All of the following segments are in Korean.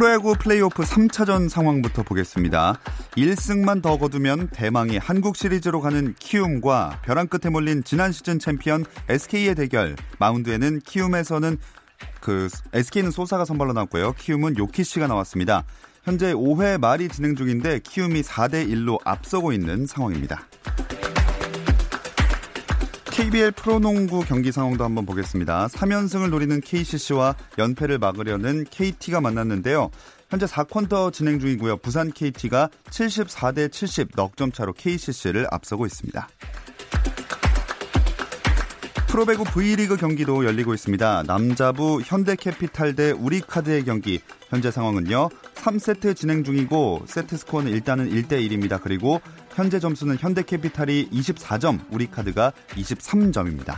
프로야구 플레이오프 3차전 상황부터 보겠습니다. 1승만 더 거두면 대망의 한국 시리즈로 가는 키움과 벼랑 끝에 몰린 지난 시즌 챔피언 SK의 대결. 마운드에는 키움에서는 그 SK는 소사가 선발로 나왔고요. 키움은 요키시가 나왔습니다. 현재 5회 말이 진행 중인데 키움이 4대 1로 앞서고 있는 상황입니다. KBL 프로농구 경기 상황도 한번 보겠습니다. 3연승을 노리는 KCC와 연패를 막으려는 KT가 만났는데요. 현재 4쿼터 진행 중이고요. 부산 KT가 74대 70 넉점 차로 KCC를 앞서고 있습니다. 프로배구 V리그 경기도 열리고 있습니다. 남자부 현대캐피탈 대 우리카드의 경기. 현재 상황은요. 3세트 진행 중이고 세트 스코어는 일단은 1대 1입니다. 그리고 현재 점수는 현대캐피탈이 24점, 우리카드가 23점입니다.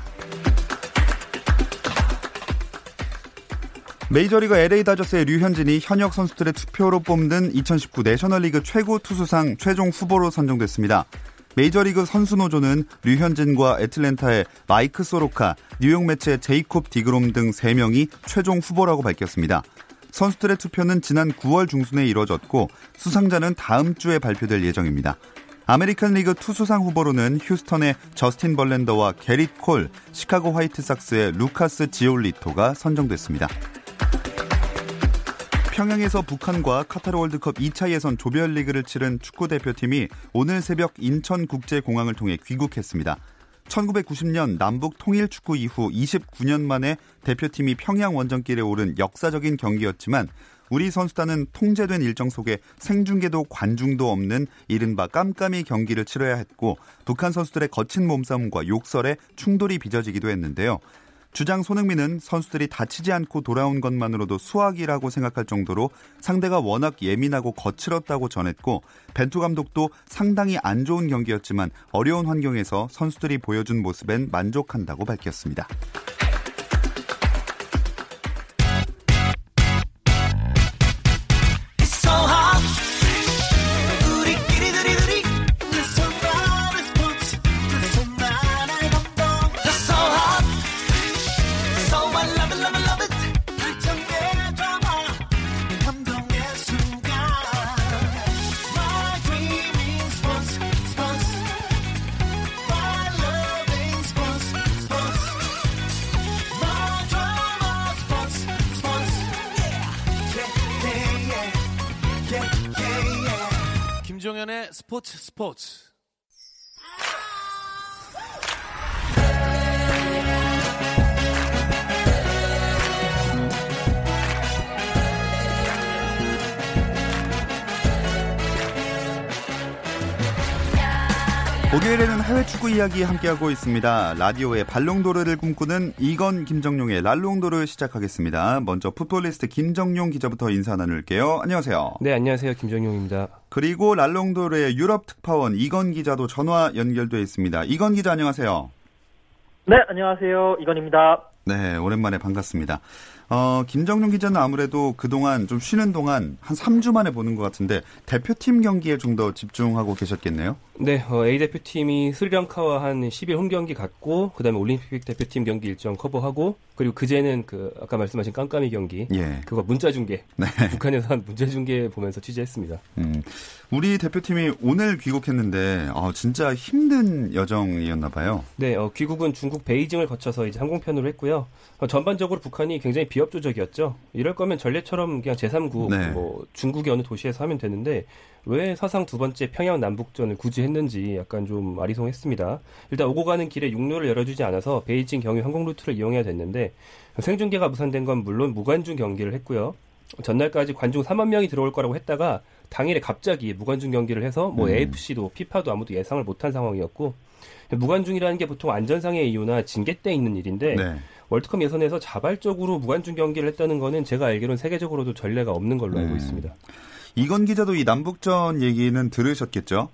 메이저리그 LA 다저스의 류현진이 현역 선수들의 투표로 뽑는 2019 내셔널리그 최고 투수상 최종 후보로 선정됐습니다. 메이저리그 선수노조는 류현진과 애틀랜타의 마이크 소로카, 뉴욕 메츠의 제이콥 디그롬 등 3명이 최종 후보라고 밝혔습니다. 선수들의 투표는 지난 9월 중순에 이뤄졌고 수상자는 다음 주에 발표될 예정입니다. 아메리칸 리그 투수상 후보로는 휴스턴의 저스틴 벌렌더와 게릿 콜, 시카고 화이트삭스의 루카스 지올리토가 선정됐습니다. 평양에서 북한과 카타르 월드컵 2차 예선 조별리그를 치른 축구 대표팀이 오늘 새벽 인천국제공항을 통해 귀국했습니다. 1990년 남북 통일 축구 이후 29년 만에 대표팀이 평양 원정길에 오른 역사적인 경기였지만 우리 선수단은 통제된 일정 속에 생중계도 관중도 없는 이른바 깜깜이 경기를 치러야 했고 북한 선수들의 거친 몸싸움과 욕설에 충돌이 빚어지기도 했는데요. 주장 손흥민은 선수들이 다치지 않고 돌아온 것만으로도 수학이라고 생각할 정도로 상대가 워낙 예민하고 거칠었다고 전했고 벤투 감독도 상당히 안 좋은 경기였지만 어려운 환경에서 선수들이 보여준 모습엔 만족한다고 밝혔습니다. 스 목요일에는 해외 축구 이야기 함께하고 있습니다. 라디오의 발롱도르를 꿈꾸는 이건 김정용의 랄롱도르 시작하겠습니다. 먼저 풋볼리스트 김정용 기자부터 인사 나눌게요. 안녕하세요. 네, 안녕하세요. 김정용입니다. 그리고 랄롱도르의 유럽 특파원 이건 기자도 전화 연결돼 있습니다. 이건 기자 안녕하세요. 네, 안녕하세요. 이건입니다. 네, 오랜만에 반갑습니다. 어, 김정용 기자는 아무래도 그동안 좀 쉬는 동안 한 3주 만에 보는 것 같은데 대표팀 경기에 좀 더 집중하고 계셨겠네요? 네, 어, A 대표팀이 스리랑카와 한 10일 홈 경기 갔고 그다음에 올림픽 대표팀 경기 일정 커버하고 그리고 그제는 그 아까 말씀하신 깜깜이 경기 예. 그거 문자 중계 네. 북한에서 한 문자 중계 보면서 취재했습니다. 음, 우리 대표팀이 오늘 귀국했는데 어, 진짜 힘든 여정이었나 봐요. 네, 어, 귀국은 중국 베이징을 거쳐서 이제 항공편으로 했고요. 어, 전반적으로 북한이 굉장히 비협조적이었죠. 이럴 거면 전례처럼 그냥 제3국 네. 뭐 중국의 어느 도시에서 하면 되는데 왜 사상 두 번째 평양 남북전을 굳이 했는지 약간 좀 아리송했습니다. 일단 오고 가는 길에 육로를 열어주지 않아서 베이징 경유 항공 루트를 이용해야 됐는데 생중계가 무산된 건 물론 무관중 경기를 했고요. 전날까지 관중 3만 명이 들어올 거라고 했다가 당일에 갑자기 무관중 경기를 해서 뭐 음. AFC도 피파도 아무도 예상을 못한 상황이었고 무관중이라는 게 보통 안전상의 이유나 징계 때 있는 일인데 네. 월드컵 예선에서 자발적으로 무관중 경기를 했다는 거는 제가 알기로는 세계적으로도 전례가 없는 걸로 알고 음. 있습니다. 이건 기자도 이 남북전 얘기는 들으셨겠죠?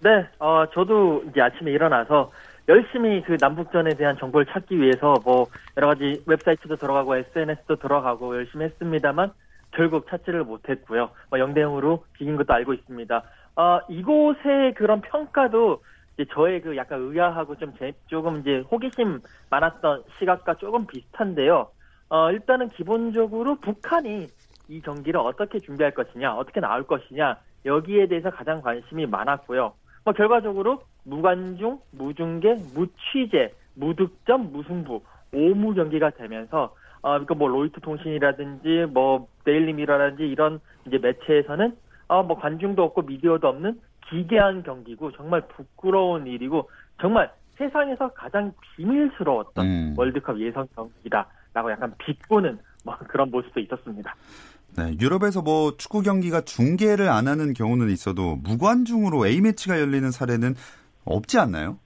네, 어, 저도 이제 아침에 일어나서 열심히 그 남북전에 대한 정보를 찾기 위해서 뭐 여러 가지 웹사이트도 들어가고 SNS도 들어가고 열심히 했습니다만 결국 찾지를 못했고요. 뭐 0대 0으로 비긴 것도 알고 있습니다. 어, 이곳의 그런 평가도 이제 저의 그 약간 의아하고 좀 제, 조금 이제 호기심 많았던 시각과 조금 비슷한데요. 어, 일단은 기본적으로 북한이 이 경기를 어떻게 준비할 것이냐, 어떻게 나올 것이냐, 여기에 대해서 가장 관심이 많았고요. 뭐 결과적으로 무관중, 무중계, 무취재, 무득점, 무승부, 오무 경기가 되면서 어, 그러니까 뭐 로이터 통신이라든지 뭐 데일리 미러라든지 이런 이제 매체에서는 어, 뭐 관중도 없고 미디어도 없는 기괴한 경기고 정말 부끄러운 일이고 정말 세상에서 가장 비밀스러웠던 음. 월드컵 예선 경기다라고 약간 비꼬는 뭐 그런 모습도 있었습니다. 네, 유럽에서 뭐 축구 경기가 중계를 안 하는 경우는 있어도 무관중으로 A 매치가 열리는 사례는 없지 않나요?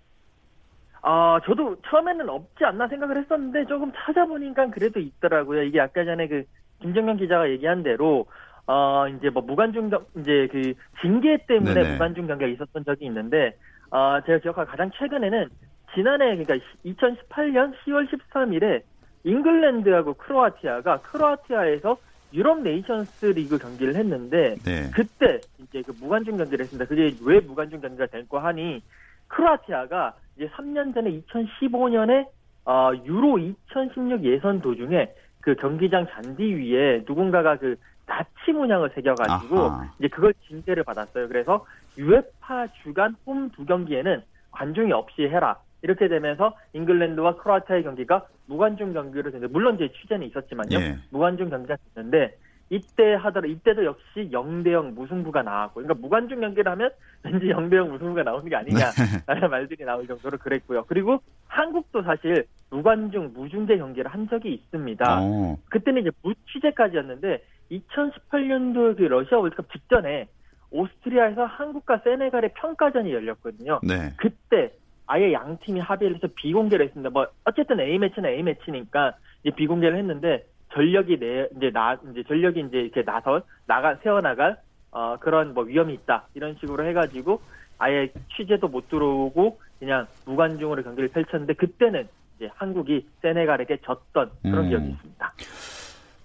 아, 저도 처음에는 없지 않나 생각을 했었는데 조금 찾아보니까 그래도 있더라고요. 이게 아까 전에 그 김정현 기자가 얘기한 대로 어 이제 뭐 무관중 이제 그 징계 때문에 네네. 무관중 경기가 있었던 적이 있는데 어 제가 기억할 가장 최근에는 지난해 그러니까 2018년 10월 13일에 잉글랜드하고 크로아티아가 크로아티아에서 유럽 네이션스 리그 경기를 했는데 네. 그때 이제 그 무관중 경기를 했습니다. 그게 왜 무관중 경기가 될거 하니 크로아티아가 이제 3년 전에 2015년에 어, 유로 2016 예선 도중에 그 경기장 잔디 위에 누군가가 그 나치 문양을 새겨가지고 아하. 이제 그걸 징계를 받았어요. 그래서 유에파 주간 홈 두 경기에는 관중이 없이 해라. 이렇게 되면서 잉글랜드와 크로아티아의 경기가 무관중 경기로 됐는데 물론 이제 취재는 있었지만요. 예. 무관중 경기가 됐는데 이때 하더라 이때도 역시 0대0 무승부가 나왔고 그러니까 무관중 경기를 하면 왠지 0대0 무승부가 나오는 게 아니냐라는 네. 말들이 나올 정도로 그랬고요. 그리고 한국도 사실 무관중 무중대 경기를 한 적이 있습니다. 오. 그때는 이제 무취재까지였는데 2018년도 그 러시아 월드컵 직전에 오스트리아에서 한국과 세네갈의 평가전이 열렸거든요. 네. 그때 아예 양 팀이 합의를 해서 비공개를 했습니다. 뭐 어쨌든 A 매치는 A 매치니까 이제 비공개를 했는데 전력이 내 이제 나 이제 전력이 이제 이렇게 나서 나가 세워 나갈 어 그런 뭐 위험이 있다 이런 식으로 해가지고 아예 취재도 못 들어오고 그냥 무관중으로 경기를 펼쳤는데 그때는 이제 한국이 세네갈에게 졌던 그런 음. 기억이 있습니다.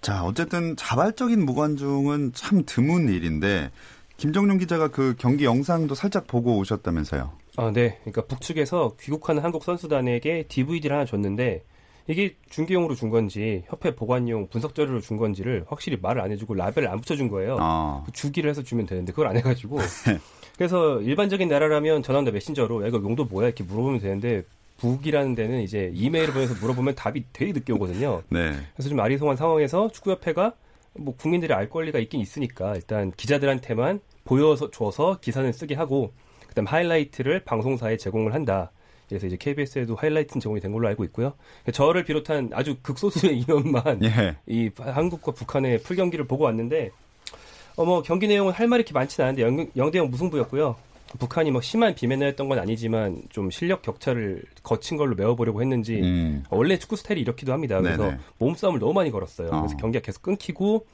자 어쨌든 자발적인 무관중은 참 드문 일인데 김정룡 기자가 그 경기 영상도 살짝 보고 오셨다면서요? 아, 네. 그러니까 북측에서 귀국하는 한국 선수단에게 DVD를 하나 줬는데 이게 중계용으로 준 건지 협회 보관용 분석 자료로 준 건지를 확실히 말을 안 해주고 라벨을 안 붙여준 거예요. 아. 주기를 해서 주면 되는데 그걸 안 해가지고 그래서 일반적인 나라라면 전화나 메신저로 야, 이거 용도 뭐야 이렇게 물어보면 되는데 북이라는 데는 이제 이메일을 보내서 물어보면 답이 되게 늦게 오거든요. 네. 그래서 좀 아리송한 상황에서 축구협회가 뭐 국민들이 알 권리가 있긴 있으니까 일단 기자들한테만 보여서 줘서 기사는 쓰게 하고 그다음 하이라이트를 방송사에 제공을 한다. 그래서 이제 KBS에도 하이라이트는 제공이 된 걸로 알고 있고요. 저를 비롯한 아주 극소수의 인원만 예. 이 한국과 북한의 풀 경기를 보고 왔는데 어 뭐 경기 내용은 할 말이 이렇게 많지는 않은데 0, 대0 무승부였고요. 북한이 뭐 심한 비매너 했던 건 아니지만 좀 실력 격차를 거친 걸로 메워보려고 했는지 음. 원래 축구 스타일이 이렇기도 합니다. 그래서 네네. 몸싸움을 너무 많이 걸었어요. 어. 그래서 경기가 계속 끊기고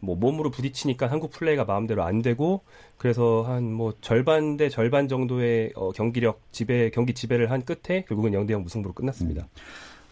뭐 몸으로 부딪히니까 한국 플레이가 마음대로 안 되고 그래서 한 뭐 절반 대 절반 정도의 어, 경기력 지배 경기 지배를 한 끝에 결국은 0대 0 무승부로 끝났습니다. 음.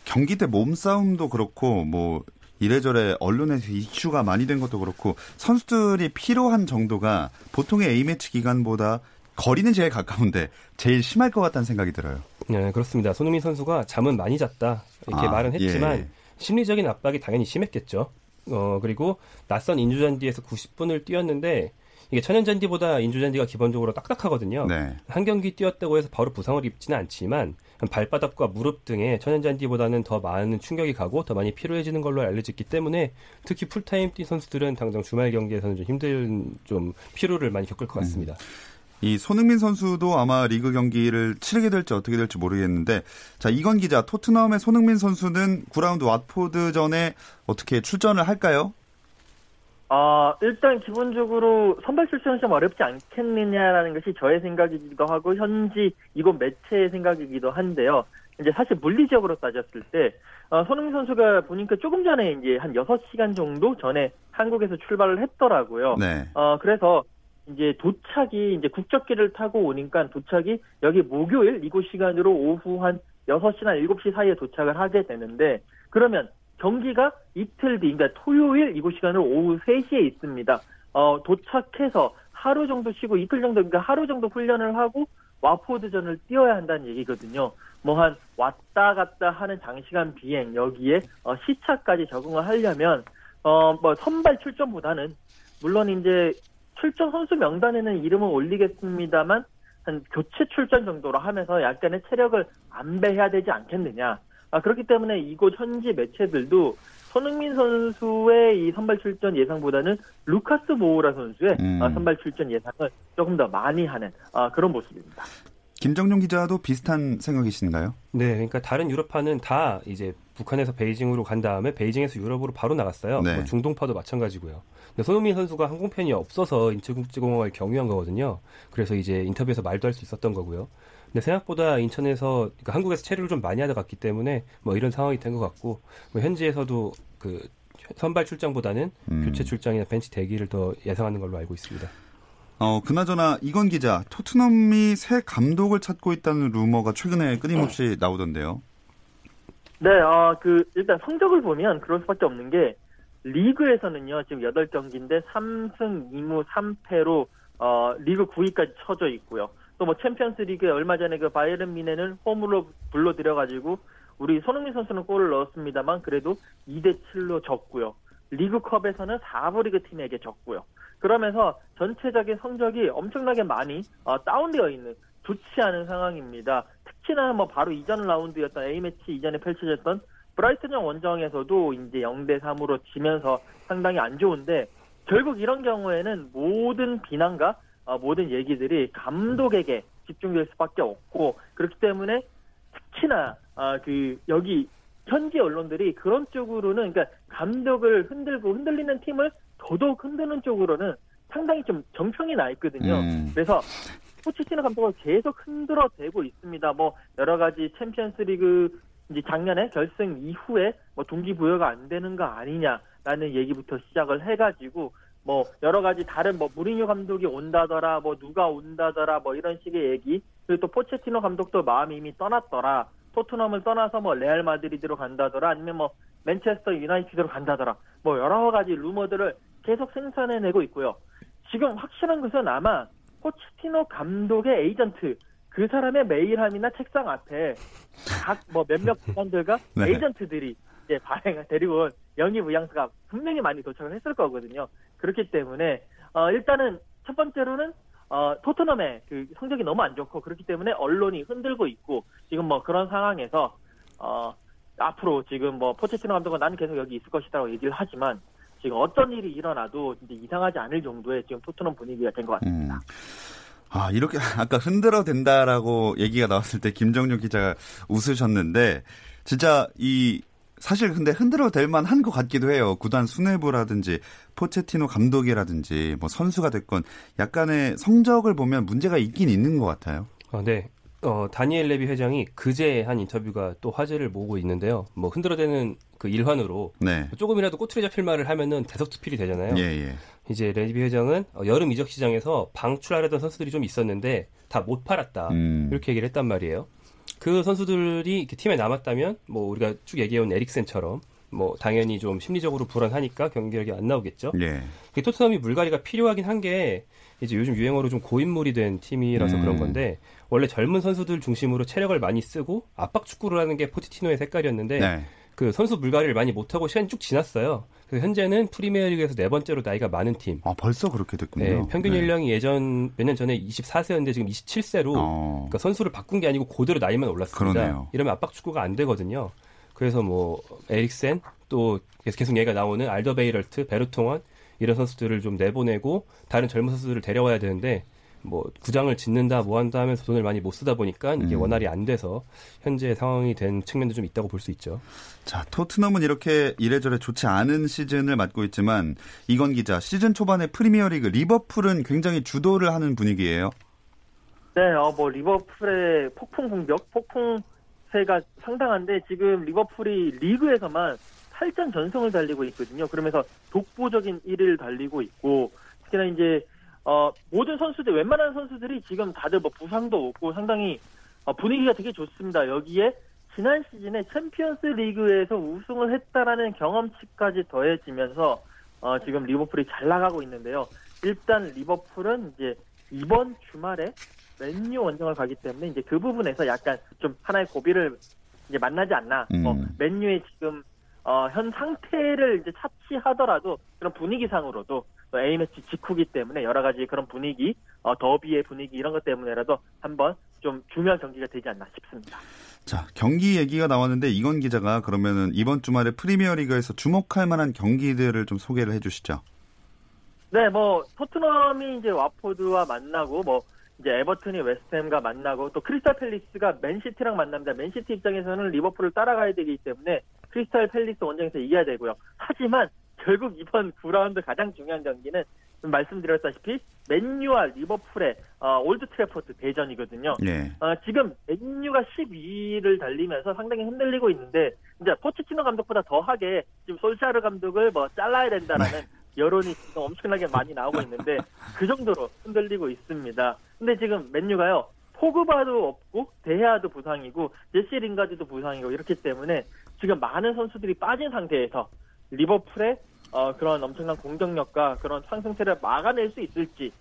경기 때 몸싸움도 그렇고 뭐 이래저래 언론에서 이슈가 많이 된 것도 그렇고 선수들이 필요한 정도가 보통의 A매치 기간보다 거리는 제일 가까운데 제일 심할 것 같다는 생각이 들어요. 네, 그렇습니다. 손흥민 선수가 잠은 많이 잤다 이렇게 아, 말은 했지만 예. 심리적인 압박이 당연히 심했겠죠. 어, 그리고 낯선 인조잔디에서 90분을 뛰었는데 이게 천연잔디보다 인조잔디가 기본적으로 딱딱하거든요. 네. 한 경기 뛰었다고 해서 바로 부상을 입지는 않지만 발바닥과 무릎 등에 천연잔디보다는 더 많은 충격이 가고 더 많이 피로해지는 걸로 알려졌기 때문에 특히 풀타임 뛴 선수들은 당장 주말 경기에서는 좀 힘든 좀 피로를 많이 겪을 것 같습니다. 음. 이 손흥민 선수도 아마 리그 경기를 치르게 될지 어떻게 될지 모르겠는데 자 이건 기자 토트넘의 손흥민 선수는 9라운드 왓포드전에 어떻게 출전을 할까요? 아, 일단 기본적으로 선발 출전은 좀 어렵지 않겠느냐라는 것이 저의 생각이기도 하고 현지 이곳 매체의 생각이기도 한데요. 이제 사실 물리적으로 따졌을 때 어, 손흥민 선수가 보니까 조금 전에 이제 한 6시간 정도 전에 한국에서 출발을 했더라고요. 네. 어, 그래서 이제 도착이 이제 국적기를 타고 오니까 도착이 여기 목요일 이곳 시간으로 오후 한 6시나 7시 사이에 도착을 하게 되는데 그러면 경기가 이틀 뒤, 그러니까 토요일 이곳 시간으로 오후 3시에 있습니다. 어, 도착해서 하루 정도 쉬고 이틀 정도, 그러니까 하루 정도 훈련을 하고 와포드전을 뛰어야 한다는 얘기거든요. 뭐 한 왔다 갔다 하는 장시간 비행 여기에 어, 시차까지 적응을 하려면 어 뭐 선발 출전보다는 물론 이제 출전 선수 명단에는 이름을 올리겠습니다만 한 교체 출전 정도로 하면서 약간의 체력을 안배해야 되지 않겠느냐. 아, 그렇기 때문에 이곳 현지 매체들도 손흥민 선수의 이 선발 출전 예상보다는 루카스 모우라 선수의 음. 아, 선발 출전 예상을 조금 더 많이 하는 아, 그런 모습입니다. 김정용 기자도 비슷한 생각이신가요? 네, 그러니까 다른 유럽파는 다 이제 북한에서 베이징으로 간 다음에 베이징에서 유럽으로 바로 나갔어요. 네. 뭐 중동파도 마찬가지고요. 근데 손흥민 선수가 항공편이 없어서 인천국제공항을 경유한 거거든요. 그래서 이제 인터뷰에서 말도 할 수 있었던 거고요. 근데 생각보다 인천에서 그러니까 한국에서 체류를 좀 많이 하다 갔기 때문에 뭐 이런 상황이 된 것 같고 뭐 현지에서도 그 선발 출장보다는 음. 교체 출장이나 벤치 대기를 더 예상하는 걸로 알고 있습니다. 어, 그나저나 이건 기자, 토트넘이 새 감독을 찾고 있다는 루머가 최근에 끊임없이 나오던데요. 네, 어, 그 일단 성적을 보면 그럴 수밖에 없는 게 리그에서는요. 지금 8경기인데 3승 2무 3패로 어, 리그 9위까지 쳐져 있고요. 또 뭐 챔피언스 리그에 얼마 전에 그 바이에른 뮌헨을 홈으로 불러들여 가지고 우리 손흥민 선수는 골을 넣었습니다만 그래도 2대 7로 졌고요. 리그컵에서는 4부 리그 팀에게 졌고요. 그러면서 전체적인 성적이 엄청나게 많이 어, 다운되어 있는 좋지 않은 상황입니다. 특히나 뭐 바로 이전 라운드였던 A매치 이전에 펼쳐졌던 브라이튼전 원정에서도 이제 0대 3으로 지면서 상당히 안 좋은데 결국 이런 경우에는 모든 비난과 어, 모든 얘기들이 감독에게 집중될 수밖에 없고 그렇기 때문에 특히나 어, 그 여기 현지 언론들이 그런 쪽으로는 그러니까 감독을 흔들고 흔들리는 팀을 더더욱 흔드는 쪽으로는 상당히 좀 정평이 나 있거든요. 음. 그래서 포치티노 감독을 계속 흔들어 대고 있습니다. 뭐 여러 가지 챔피언스리그 이제 작년에 결승 이후에 뭐 동기부여가 안 되는 거 아니냐라는 얘기부터 시작을 해가지고 뭐 여러 가지 다른 뭐 무리뉴 감독이 온다더라 뭐 누가 온다더라 뭐 이런 식의 얘기 그리고 또 포체티노 감독도 마음이 이미 떠났더라. 토트넘을 떠나서 뭐 레알 마드리드로 간다더라 아니면 뭐 맨체스터 유나이티드로 간다더라. 뭐 여러 가지 루머들을 계속 생산해내고 있고요. 지금 확실한 것은 아마 포체티노 감독의 에이전트 그 사람의 메일함이나 책상 앞에 각 뭐 몇몇 기관들과 네. 에이전트들이 이제 발행을 데리고 온 영입 의향서가 분명히 많이 도착을 했을 거거든요. 그렇기 때문에 어, 일단은 첫 번째로는 어, 토트넘의 그 성적이 너무 안 좋고 그렇기 때문에 언론이 흔들고 있고 지금 뭐 그런 상황에서 어, 앞으로 지금 뭐 포체티노 감독은 나는 계속 여기 있을 것이다라고 얘기를 하지만 지금 어떤 일이 일어나도 이제 이상하지 않을 정도의 지금 토트넘 분위기가 된 것 같습니다. 음. 아, 이렇게 아까 흔들어 된다라고 얘기가 나왔을 때 김정준 기자가 웃으셨는데 진짜 이 사실 근데 흔들어 될 만한 것 같기도 해요. 구단 수뇌부라든지 포체티노 감독이라든지 뭐 선수가 됐건 약간의 성적을 보면 문제가 있긴 있는 것 같아요. 어, 네. 어, 다니엘 레비 회장이 그제 한 인터뷰가 또 화제를 모으고 있는데요. 뭐 흔들어대는 그 일환으로 네. 조금이라도 꼬투리 잡힐 말을 하면은 대석투필이 되잖아요. 예, 예. 이제 레비 회장은 어, 여름 이적 시장에서 방출하려던 선수들이 좀 있었는데 다 못 팔았다. 음. 이렇게 얘기를 했단 말이에요. 그 선수들이 팀에 남았다면 뭐 우리가 쭉 얘기해온 에릭센처럼 뭐 당연히 좀 심리적으로 불안하니까 경기력이 안 나오겠죠. 예. 토트넘이 물갈이가 필요하긴 한 게 이제 요즘 유행어로 좀 고인물이 된 팀이라서 음. 그런 건데 원래 젊은 선수들 중심으로 체력을 많이 쓰고 압박 축구를 하는 게 포티티노의 색깔이었는데 네. 그 선수 물갈이를 많이 못하고 시간이 쭉 지났어요. 그래서 현재는 프리미어리그에서 네 번째로 나이가 많은 팀. 아 벌써 그렇게 됐군요. 네, 평균 네. 연령이 예전 몇 년 전에 24세였는데 지금 27세로 어. 그러니까 선수를 바꾼 게 아니고 그대로 나이만 올랐습니다. 그러네요. 이러면 압박 축구가 안 되거든요. 그래서 뭐 에릭센 또 계속 얘기가 나오는 알더베이럴트, 베르통원 이런 선수들을 좀 내보내고 다른 젊은 선수들을 데려와야 되는데 뭐 구장을 짓는다 뭐 한다 하면서 돈을 많이 못 쓰다 보니까 이게 음. 원활히 안 돼서 현재 상황이 된 측면도 좀 있다고 볼 수 있죠. 자, 토트넘은 이렇게 이래저래 좋지 않은 시즌을 맞고 있지만 이건 기자 시즌 초반에 프리미어리그 리버풀은 굉장히 주도를 하는 분위기예요. 네, 어, 뭐 리버풀의 폭풍 공격, 폭풍 세가 상당한데 지금 리버풀이 리그에서만 8전 전승을 달리고 있거든요. 그러면서 독보적인 1위를 달리고 있고 특히나 이제 어, 모든 선수들 웬만한 선수들이 지금 다들 뭐 부상도 없고 상당히 어, 분위기가 되게 좋습니다. 여기에 지난 시즌에 챔피언스 리그에서 우승을 했다라는 경험치까지 더해지면서 어, 지금 리버풀이 잘 나가고 있는데요. 일단 리버풀은 이제 이번 주말에 맨유 원정을 가기 때문에 이제 그 부분에서 약간 좀 하나의 고비를 이제 만나지 않나. 뭐 음. 뭐 맨유의 지금 어, 현 상태를 이제 차치하더라도 그런 분위기상으로도 A매치 직후기 때문에 여러 가지 그런 분위기, 어, 더비의 분위기 이런 것 때문에라도 한번 좀 중요한 경기가 되지 않나 싶습니다. 자, 경기 얘기가 나왔는데 이건 기자가 그러면은 이번 주말에 프리미어리그에서 주목할 만한 경기들을 좀 소개를 해 주시죠. 네, 뭐 토트넘이 이제 와포드와 만나고 뭐 이제 에버튼이 웨스트햄과 만나고 또 크리스탈 팰리스가 맨시티랑 만납니다. 맨시티 입장에서는 리버풀을 따라가야 되기 때문에 크리스탈 팰리스 원정에서 이겨야 되고요. 하지만 결국 이번 9라운드 가장 중요한 경기는 말씀드렸다시피 맨유와 리버풀의 어, 올드 트래포드 대전이거든요. 네. 어, 지금 맨유가 12위를 달리면서 상당히 흔들리고 있는데 이제 포체티노 감독보다 더하게 지금 솔샤르 감독을 뭐 잘라야 된다라는 네. 여론이 엄청나게 많이 나오고 있는데 그 정도로 흔들리고 있습니다. 근데 지금 맨유가요. 포그바도 없고 데헤아도 부상이고 제시 링가드도 부상이고 이렇기 때문에 지금 많은 선수들이 빠진 상태에서 리버풀의 어, 그런 엄청난 공격력과 그런 상승세를 막아낼 수 있을지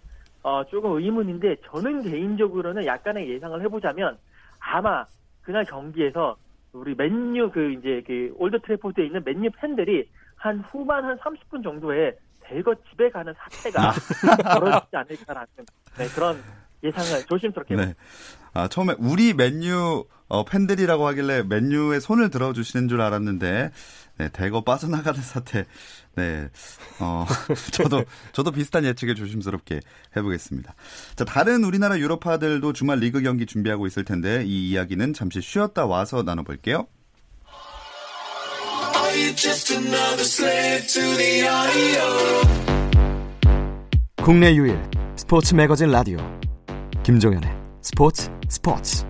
어, 조금 의문인데 저는 개인적으로는 약간의 예상을 해보자면 아마 그날 경기에서 우리 맨유 그 이제 그 올드 트래포드에 있는 맨유 팬들이 한 후반 한 30분 정도에 대거 집에 가는 사태가 벌어지지 않을까라는 네, 그런 예상을 조심스럽게 네. 아, 처음에 우리 맨유 어, 팬들이라고 하길래 맨유에 손을 들어주시는 줄 알았는데 네, 대거 빠져나가는 사태. 네, 어, 저도 저도 비슷한 예측을 조심스럽게 해보겠습니다. 자, 다른 우리나라 유럽파들도 주말 리그 경기 준비하고 있을 텐데 이 이야기는 잠시 쉬었다 와서 나눠볼게요. 국내 유일 스포츠 매거진 라디오 김종현의 스포츠 스포츠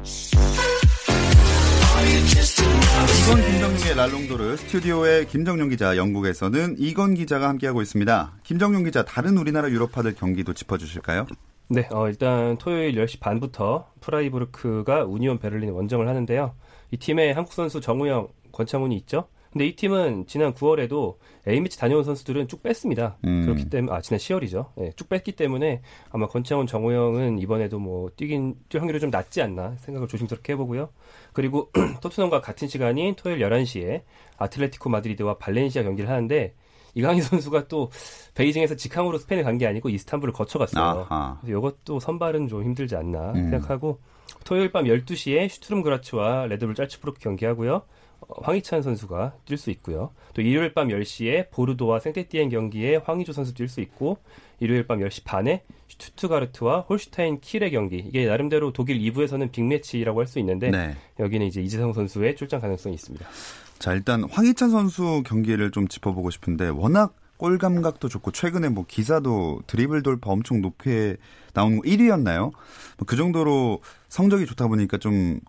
이건 김정용의 랄롱도르 스튜디오의 김정용 기자 영국에서는 이건 기자가 함께하고 있습니다. 김정용 기자 다른 우리나라 유럽파들 경기도 짚어주실까요? 네, 어, 일단 토요일 10시 반부터 프라이부르크가 우니온 베를린 원정을 하는데요. 이 팀에 한국 선수 정우영, 권창훈이 있죠. 근데 이 팀은 지난 9월에도 A매치 다녀온 선수들은 쭉 뺐습니다. 음. 그렇기 때문에 아 지난 10월이죠. 네, 쭉 뺐기 때문에 아마 권창훈, 정우영은 이번에도 뭐 뛰긴 뛸 확률이 좀 낮지 않나 생각을 조심스럽게 해보고요. 그리고 토트넘과 같은 시간인 토요일 11시에 아틀레티코 마드리드와 발렌시아 경기를 하는데 이강인 선수가 또 베이징에서 직항으로 스페인에 간 게 아니고 이스탄불을 거쳐갔어요. 아하. 그래서 이것도 선발은 좀 힘들지 않나 음. 생각하고 토요일 밤 12시에 슈투름 그라츠와 레드불 잘츠부르크 경기하고요. 어, 황희찬 선수가 뛸 수 있고요. 또 일요일 밤 10시에 보르도와 생테티엔 경기에 황희조 선수 뛸 수 있고 일요일 밤 10시 반에 슈투트가르트와 홀슈타인 킬의 경기. 이게 나름대로 독일 2부에서는 빅매치라고 할 수 있는데 네. 여기는 이제 이재성 선수의 출장 가능성이 있습니다. 자, 일단 황희찬 선수 경기를 좀 짚어보고 싶은데 워낙 골 감각도 좋고 최근에 뭐 기사도 드리블 돌파 엄청 높게 나온 1위였나요? 뭐 그 정도로 성적이 좋다 보니까 좀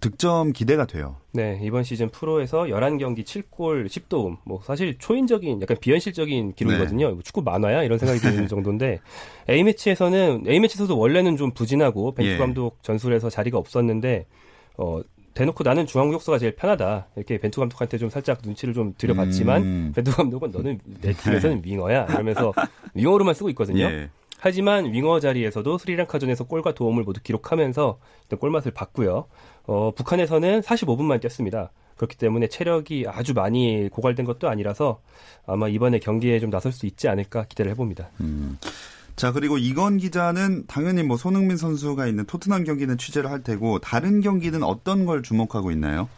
득점 기대가 돼요. 네, 이번 시즌 프로에서 11경기 7골 10도움. 뭐 사실 초인적인 약간 비현실적인 기록이거든요. 네. 축구 만화야 이런 생각이 드는 정도인데 A매치에서는 A매치에서도 원래는 좀 부진하고 벤투 예. 감독 전술에서 자리가 없었는데 어 대놓고 나는 중앙구역수가 제일 편하다. 이렇게 벤투 감독한테 좀 살짝 눈치를 좀 들여봤지만 음. 벤투 감독은 너는 내 팀에서는 네. 윙어야. 이러면서 윙어로만 쓰고 있거든요. 예. 하지만 윙어 자리에서도 스리랑카전에서 골과 도움을 모두 기록하면서 골맛을 봤고요. 어, 북한에서는 45분만 뛰었습니다. 그렇기 때문에 체력이 아주 많이 고갈된 것도 아니라서 아마 이번에 경기에 좀 나설 수 있지 않을까 기대를 해봅니다. 음. 자 그리고 이건 기자는 당연히 뭐 손흥민 선수가 있는 토트넘 경기는 취재를 할 테고 다른 경기는 어떤 걸 주목하고 있나요?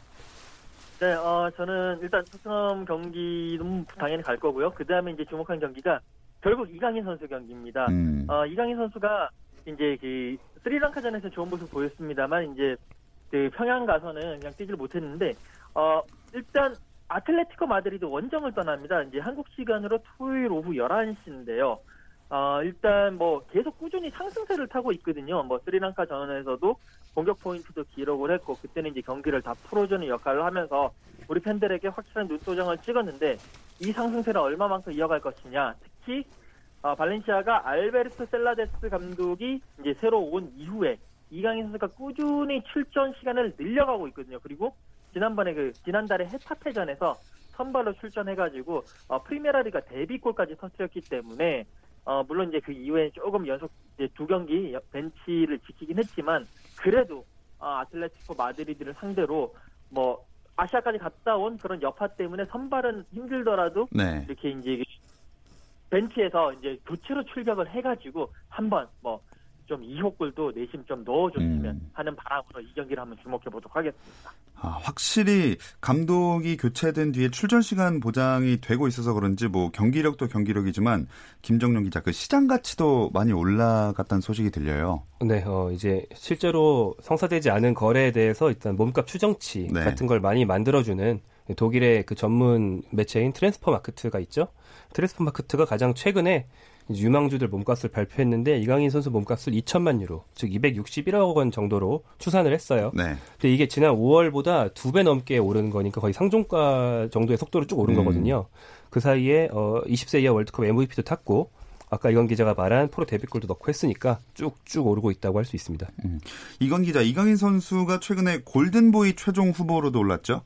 네, 어, 저는 일단 토트넘 경기는 당연히 갈 거고요. 그 다음에 이제 주목한 경기가 결국 이강인 선수 경기입니다. 음. 어, 이강인 선수가 이제 그 스리랑카전에서 좋은 모습 보였습니다만 이제 그 평양 가서는 그냥 뛰질 못했는데 어 일단 아틀레티코 마드리드 원정을 떠납니다. 이제 한국 시간으로 토요일 오후 11시인데요. 어, 일단 뭐 계속 꾸준히 상승세를 타고 있거든요. 뭐 스리랑카 전에서도 공격 포인트도 기록을 했고 그때는 이제 경기를 다 풀어주는 역할을 하면서 우리 팬들에게 확실한 눈도장을 찍었는데 이 상승세를 얼마만큼 이어갈 것이냐. 특히 어, 발렌시아가 알베르토 셀라데스 감독이 이제 새로 온 이후에 이강인 선수가 꾸준히 출전 시간을 늘려가고 있거든요. 그리고 지난번에 그 지난달에 헤타페전에서 선발로 출전해가지고 어, 프리메라리가 데뷔골까지 터뜨렸기 때문에 어, 물론 이제 그 이후에 조금 연속 이제 두 경기 벤치를 지키긴 했지만 그래도 어, 아틀레티코 마드리드를 상대로 뭐 아시아까지 갔다 온 그런 여파 때문에 선발은 힘들더라도 네. 이렇게 이제 벤치에서 이제 교체로 출격을 해가지고 한번 뭐좀 이호골도 내심 좀 넣어줬으면 음. 하는 바람으로 이 경기를 한번 주목해 보도록 하겠습니다. 아, 확실히 감독이 교체된 뒤에 출전 시간 보장이 되고 있어서 그런지 뭐 경기력도 경기력이지만 김정용 기자 그 시장 가치도 많이 올라갔다는 소식이 들려요. 네, 어, 이제 실제로 성사되지 않은 거래에 대해서 일단 몸값 추정치 네. 같은 걸 많이 만들어주는 독일의 그 전문 매체인 트랜스퍼 마크트가 있죠. 트랜스퍼 마크트가 가장 최근에 유망주들 몸값을 발표했는데 이강인 선수 몸값을 2천만 유로, 즉 261억 원 정도로 추산을 했어요. 네. 근데 이게 지난 5월보다 두 배 넘게 오르는 거니까 거의 상종가 정도의 속도로 쭉 오른 음. 거거든요. 그 사이에 어 20세 이하 월드컵 MVP도 탔고 아까 이건 기자가 말한 프로 데뷔골도 넣고 했으니까 쭉쭉 오르고 있다고 할 수 있습니다. 음. 이건 기자, 이강인 선수가 최근에 골든보이 최종 후보로도 올랐죠?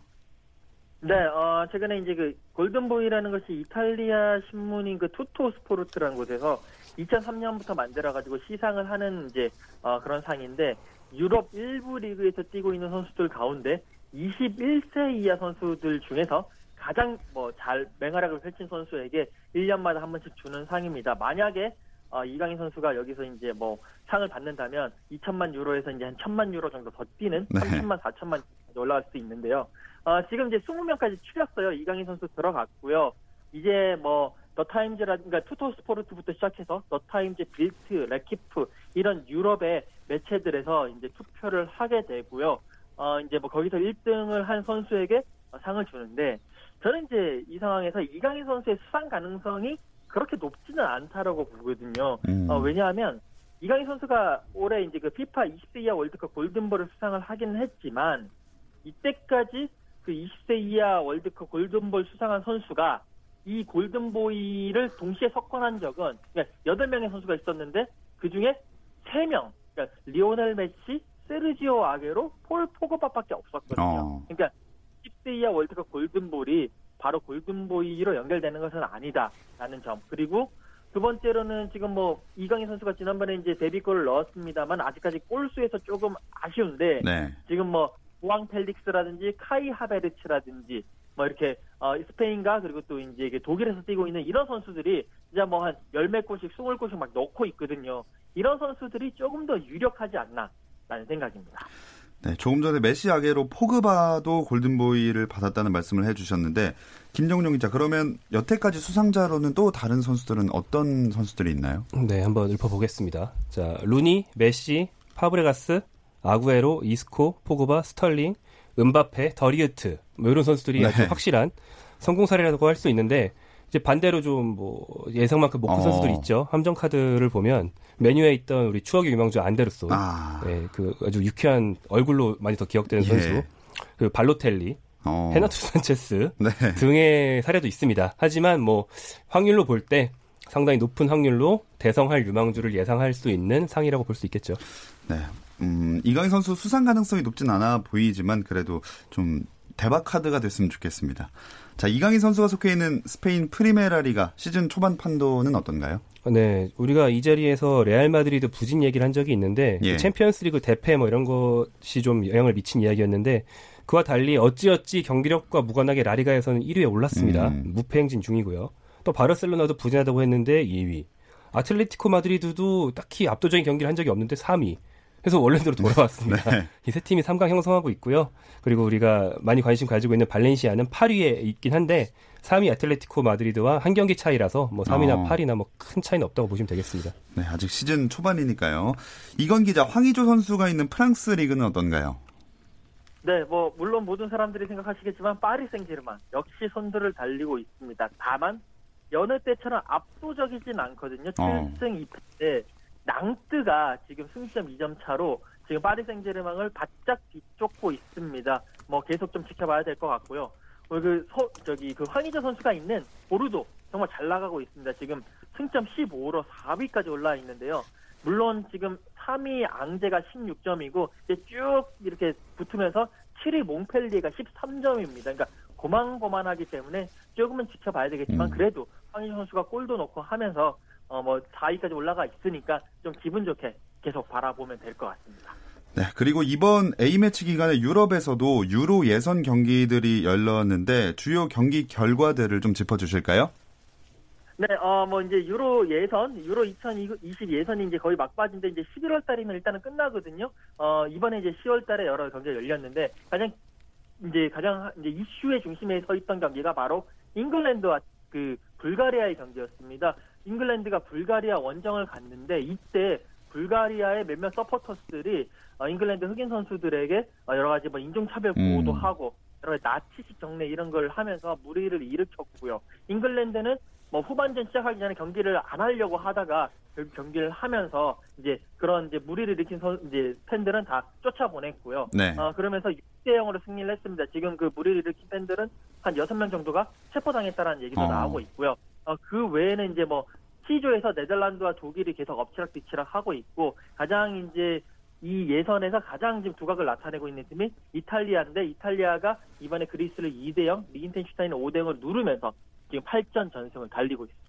네, 어, 최근에 이제 그 골든보이라는 것이 이탈리아 신문인 그 투토 스포르트라는 곳에서 2003년부터 만들어가지고 시상을 하는 이제 어, 그런 상인데 유럽 일부 리그에서 뛰고 있는 선수들 가운데 21세 이하 선수들 중에서 가장 뭐 잘 맹활약을 펼친 선수에게 1년마다 한 번씩 주는 상입니다. 만약에 어, 이강인 선수가 여기서 이제 뭐 상을 받는다면 2천만 유로에서 이제 한 1천만 유로 정도 더 뛰는 네. 3천만 4천만 올라갈 수 있는데요. 어, 지금 이제 20명까지 추렸어요. 이강인 선수 들어갔고요. 이제 뭐 더타임즈라든가 그러니까 투토 스포르트부터 시작해서 더타임즈, 빌트, 레키프 이런 유럽의 매체들에서 이제 투표를 하게 되고요. 어 이제 뭐 거기서 1등을 한 선수에게 상을 주는데 저는 이제 이 상황에서 이강인 선수의 수상 가능성이 그렇게 높지는 않다라고 보거든요. 음. 어, 왜냐하면 이강인 선수가 올해 이제 그 피파 20세 이하 월드컵 골든볼을 수상을 하기는 했지만 이때까지 그 20세 이하 월드컵 골든볼 수상한 선수가 이 골든보이를 동시에 석권한 적은 그러니까 8명의 선수가 있었는데 그 중에 3명 그러니까 리오넬 메시, 세르지오 아게로, 폴 포그바밖에 없었거든요. 어. 그러니까 20세 이하 월드컵 골든볼이 바로 골든보이로 연결되는 것은 아니다라는 점. 그리고 두 번째로는 지금 뭐 이강인 선수가 지난번에 이제 데뷔골을 넣었습니다만 아직까지 골수에서 조금 아쉬운데 네. 지금 뭐 주앙 펠릭스라든지 카이 하베르츠라든지 뭐 이렇게 어 스페인과 그리고 또 이제 독일에서 뛰고 있는 이런 선수들이 이제 뭐 한 열몇 골씩 스물 골씩 막 넣고 있거든요. 이런 선수들이 조금 더 유력하지 않나라는 생각입니다. 네, 조금 전에 메시 아게로 포그바도 골든보이를 받았다는 말씀을 해주셨는데 김정용 기자 그러면 여태까지 수상자로는 또 다른 선수들은 어떤 선수들이 있나요? 네, 한번 읊어보겠습니다. 자, 루니, 메시, 파브레가스, 아구에로, 이스코, 포그바, 스털링, 음바페, 더리흐트 뭐 이런 선수들이 네. 아주 확실한 성공 사례라고 할 수 있는데 이제 반대로 좀 뭐 예상만큼 못큰 어. 선수들이 있죠. 함정 카드를 보면 메뉴에 있던 우리 추억의 유망주 안데르소, 아. 네, 그 아주 유쾌한 얼굴로 많이 더 기억되는 예. 선수, 그 발로텔리, 어. 헤나투 산체스 네. 등의 사례도 있습니다. 하지만 뭐 확률로 볼 때 상당히 높은 확률로 대성할 유망주를 예상할 수 있는 상이라고 볼 수 있겠죠. 네, 음, 이강인 선수 수상 가능성이 높진 않아 보이지만 그래도 좀 대박 카드가 됐으면 좋겠습니다. 자, 이강인 선수가 속해 있는 스페인 프리메라 리가 시즌 초반 판도는 어떤가요? 네, 우리가 이 자리에서 레알 마드리드 부진 얘기를 한 적이 있는데 예. 챔피언스리그 대패 뭐 이런 것이 좀 영향을 미친 이야기였는데 그와 달리 어찌어찌 경기력과 무관하게 라리가에서는 1위에 올랐습니다. 음. 무패 행진 중이고요. 또 바르셀로나도 부진하다고 했는데 2위. 아틀레티코 마드리드도 딱히 압도적인 경기를 한 적이 없는데 3위. 해서 원래대로 돌아왔습니다. 네. 이세 팀이 3강 형성하고 있고요. 그리고 우리가 많이 관심 가지고 있는 발렌시아는 8위에 있긴 한데 3위 아틀레티코 마드리드와 한 경기 차이라서 뭐 3위나 어. 8위나 뭐 큰 차이는 없다고 보시면 되겠습니다. 네, 아직 시즌 초반이니까요. 이건 기자 황희조 선수가 있는 프랑스 리그는 어떤가요? 네, 뭐 물론 모든 사람들이 생각하시겠지만 파리 생제르만 역시 선두를 달리고 있습니다. 다만 여느 때처럼 압도적이진 않거든요. 7승 2패인데 낭뜨가 지금 승점 2점 차로 지금 파리 생제르맹을 바짝 뒤쫓고 있습니다. 뭐 계속 좀 지켜봐야 될 것 같고요. 그 서, 저기 그 황희조 선수가 있는 보르도 정말 잘 나가고 있습니다. 지금 승점 15로 4위까지 올라 있는데요. 물론 지금 3위 앙제가 16점이고 이제 쭉 이렇게 붙으면서 7위 몽펠리에가 13점입니다. 그러니까 고만고만하기 때문에 조금은 지켜봐야 되겠지만 음. 그래도 황희조 선수가 골도 넣고 하면서 어 뭐 4위까지 올라가 있으니까 좀 기분 좋게 계속 바라보면 될 것 같습니다. 네, 그리고 이번 A매치 기간에 유럽에서도 유로 예선 경기들이 열렸는데 주요 경기 결과들을 좀 짚어주실까요? 네, 어, 뭐, 이제, 유로 예선, 유로 2020 예선이 이제 거의 막바지인데, 이제 11월 달이면 일단은 끝나거든요. 어, 이번에 이제 10월 달에 여러 경기가 열렸는데, 가장, 이제, 가장, 이제 이슈의 중심에 서 있던 경기가 바로 잉글랜드와 그, 불가리아의 경기였습니다. 잉글랜드가 불가리아 원정을 갔는데, 이때 불가리아의 몇몇 서포터스들이 어, 잉글랜드 흑인 선수들에게 어, 여러 가지 뭐 인종차별 구호도 음. 하고, 여러 가지 나치식 경례 이런 걸 하면서 무리를 일으켰고요. 잉글랜드는 뭐 후반전 시작하기 전에 경기를 안 하려고 하다가 경기를 하면서 이제 그런 이제 물의를 일으킨 선, 이제 팬들은 다 쫓아보냈고요. 네. 어, 그러면서 6대 0으로 승리를 했습니다. 지금 그 물의를 일으킨 팬들은 한 6명 정도가 체포당했다는 얘기도 어. 나오고 있고요. 어, 그 외에는 이제 뭐 C조에서 네덜란드와 독일이 계속 엎치락뒤치락 하고 있고 가장 이제 이 예선에서 가장 지금 두각을 나타내고 있는 팀이 이탈리아인데 이탈리아가 이번에 그리스를 2대 0, 리인텐슈타인을 5대 0을 누르면서 지금 8전 전승을 달리고 있습니다.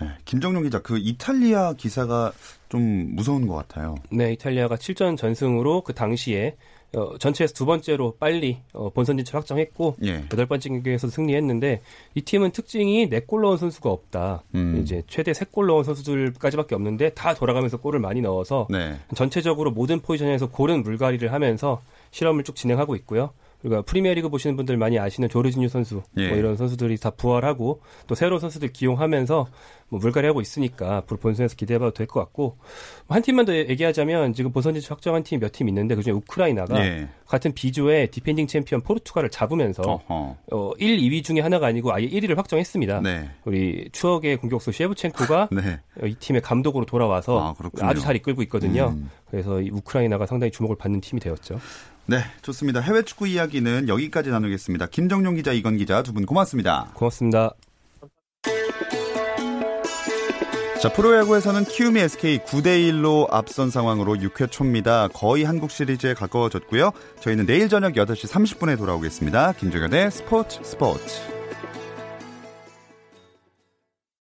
네, 김정용 기자, 그 이탈리아 기사가 좀 무서운 것 같아요. 네, 이탈리아가 7전 전승으로 그 당시에 어, 전체에서 두 번째로 빨리 어, 본선 진출 확정했고 예. 여덟 번째 경기에서 승리했는데 이 팀은 특징이 네 골 넣은 선수가 없다. 음. 이제 최대 세 골 넣은 선수들까지밖에 없는데 다 돌아가면서 골을 많이 넣어서 네. 전체적으로 모든 포지션에서 고른 물갈이를 하면서 실험을 쭉 진행하고 있고요. 그러니까 프리미어리그 보시는 분들 많이 아시는 조르지뉴 선수 뭐 예. 뭐 이런 선수들이 다 부활하고 또 새로운 선수들 기용하면서 뭐 물갈이하고 있으니까 앞으로 본선에서 기대해봐도 될 것 같고 한 팀만 더 얘기하자면 지금 본선 진출 확정한 팀 몇 팀 있는데 그중에 우크라이나가 예. 같은 B조의 디펜딩 챔피언 포르투갈을 잡으면서 어허. 어 1, 2위 중에 하나가 아니고 아예 1위를 확정했습니다. 네. 우리 추억의 공격수 셰브첸코가 네. 이 팀의 감독으로 돌아와서 아주 잘 이끌고 있거든요. 음. 그래서 이 우크라이나가 상당히 주목을 받는 팀이 되었죠. 네, 좋습니다. 해외 축구 이야기는 여기까지 나누겠습니다. 김정용 기자, 이건 기자 두 분 고맙습니다. 고맙습니다. 자, 프로야구에서는 키움이 SK 9대1로 앞선 상황으로 6회 초입니다. 거의 한국 시리즈에 가까워졌고요. 저희는 내일 저녁 8시 30분에 돌아오겠습니다. 김정현의 스포츠 스포츠.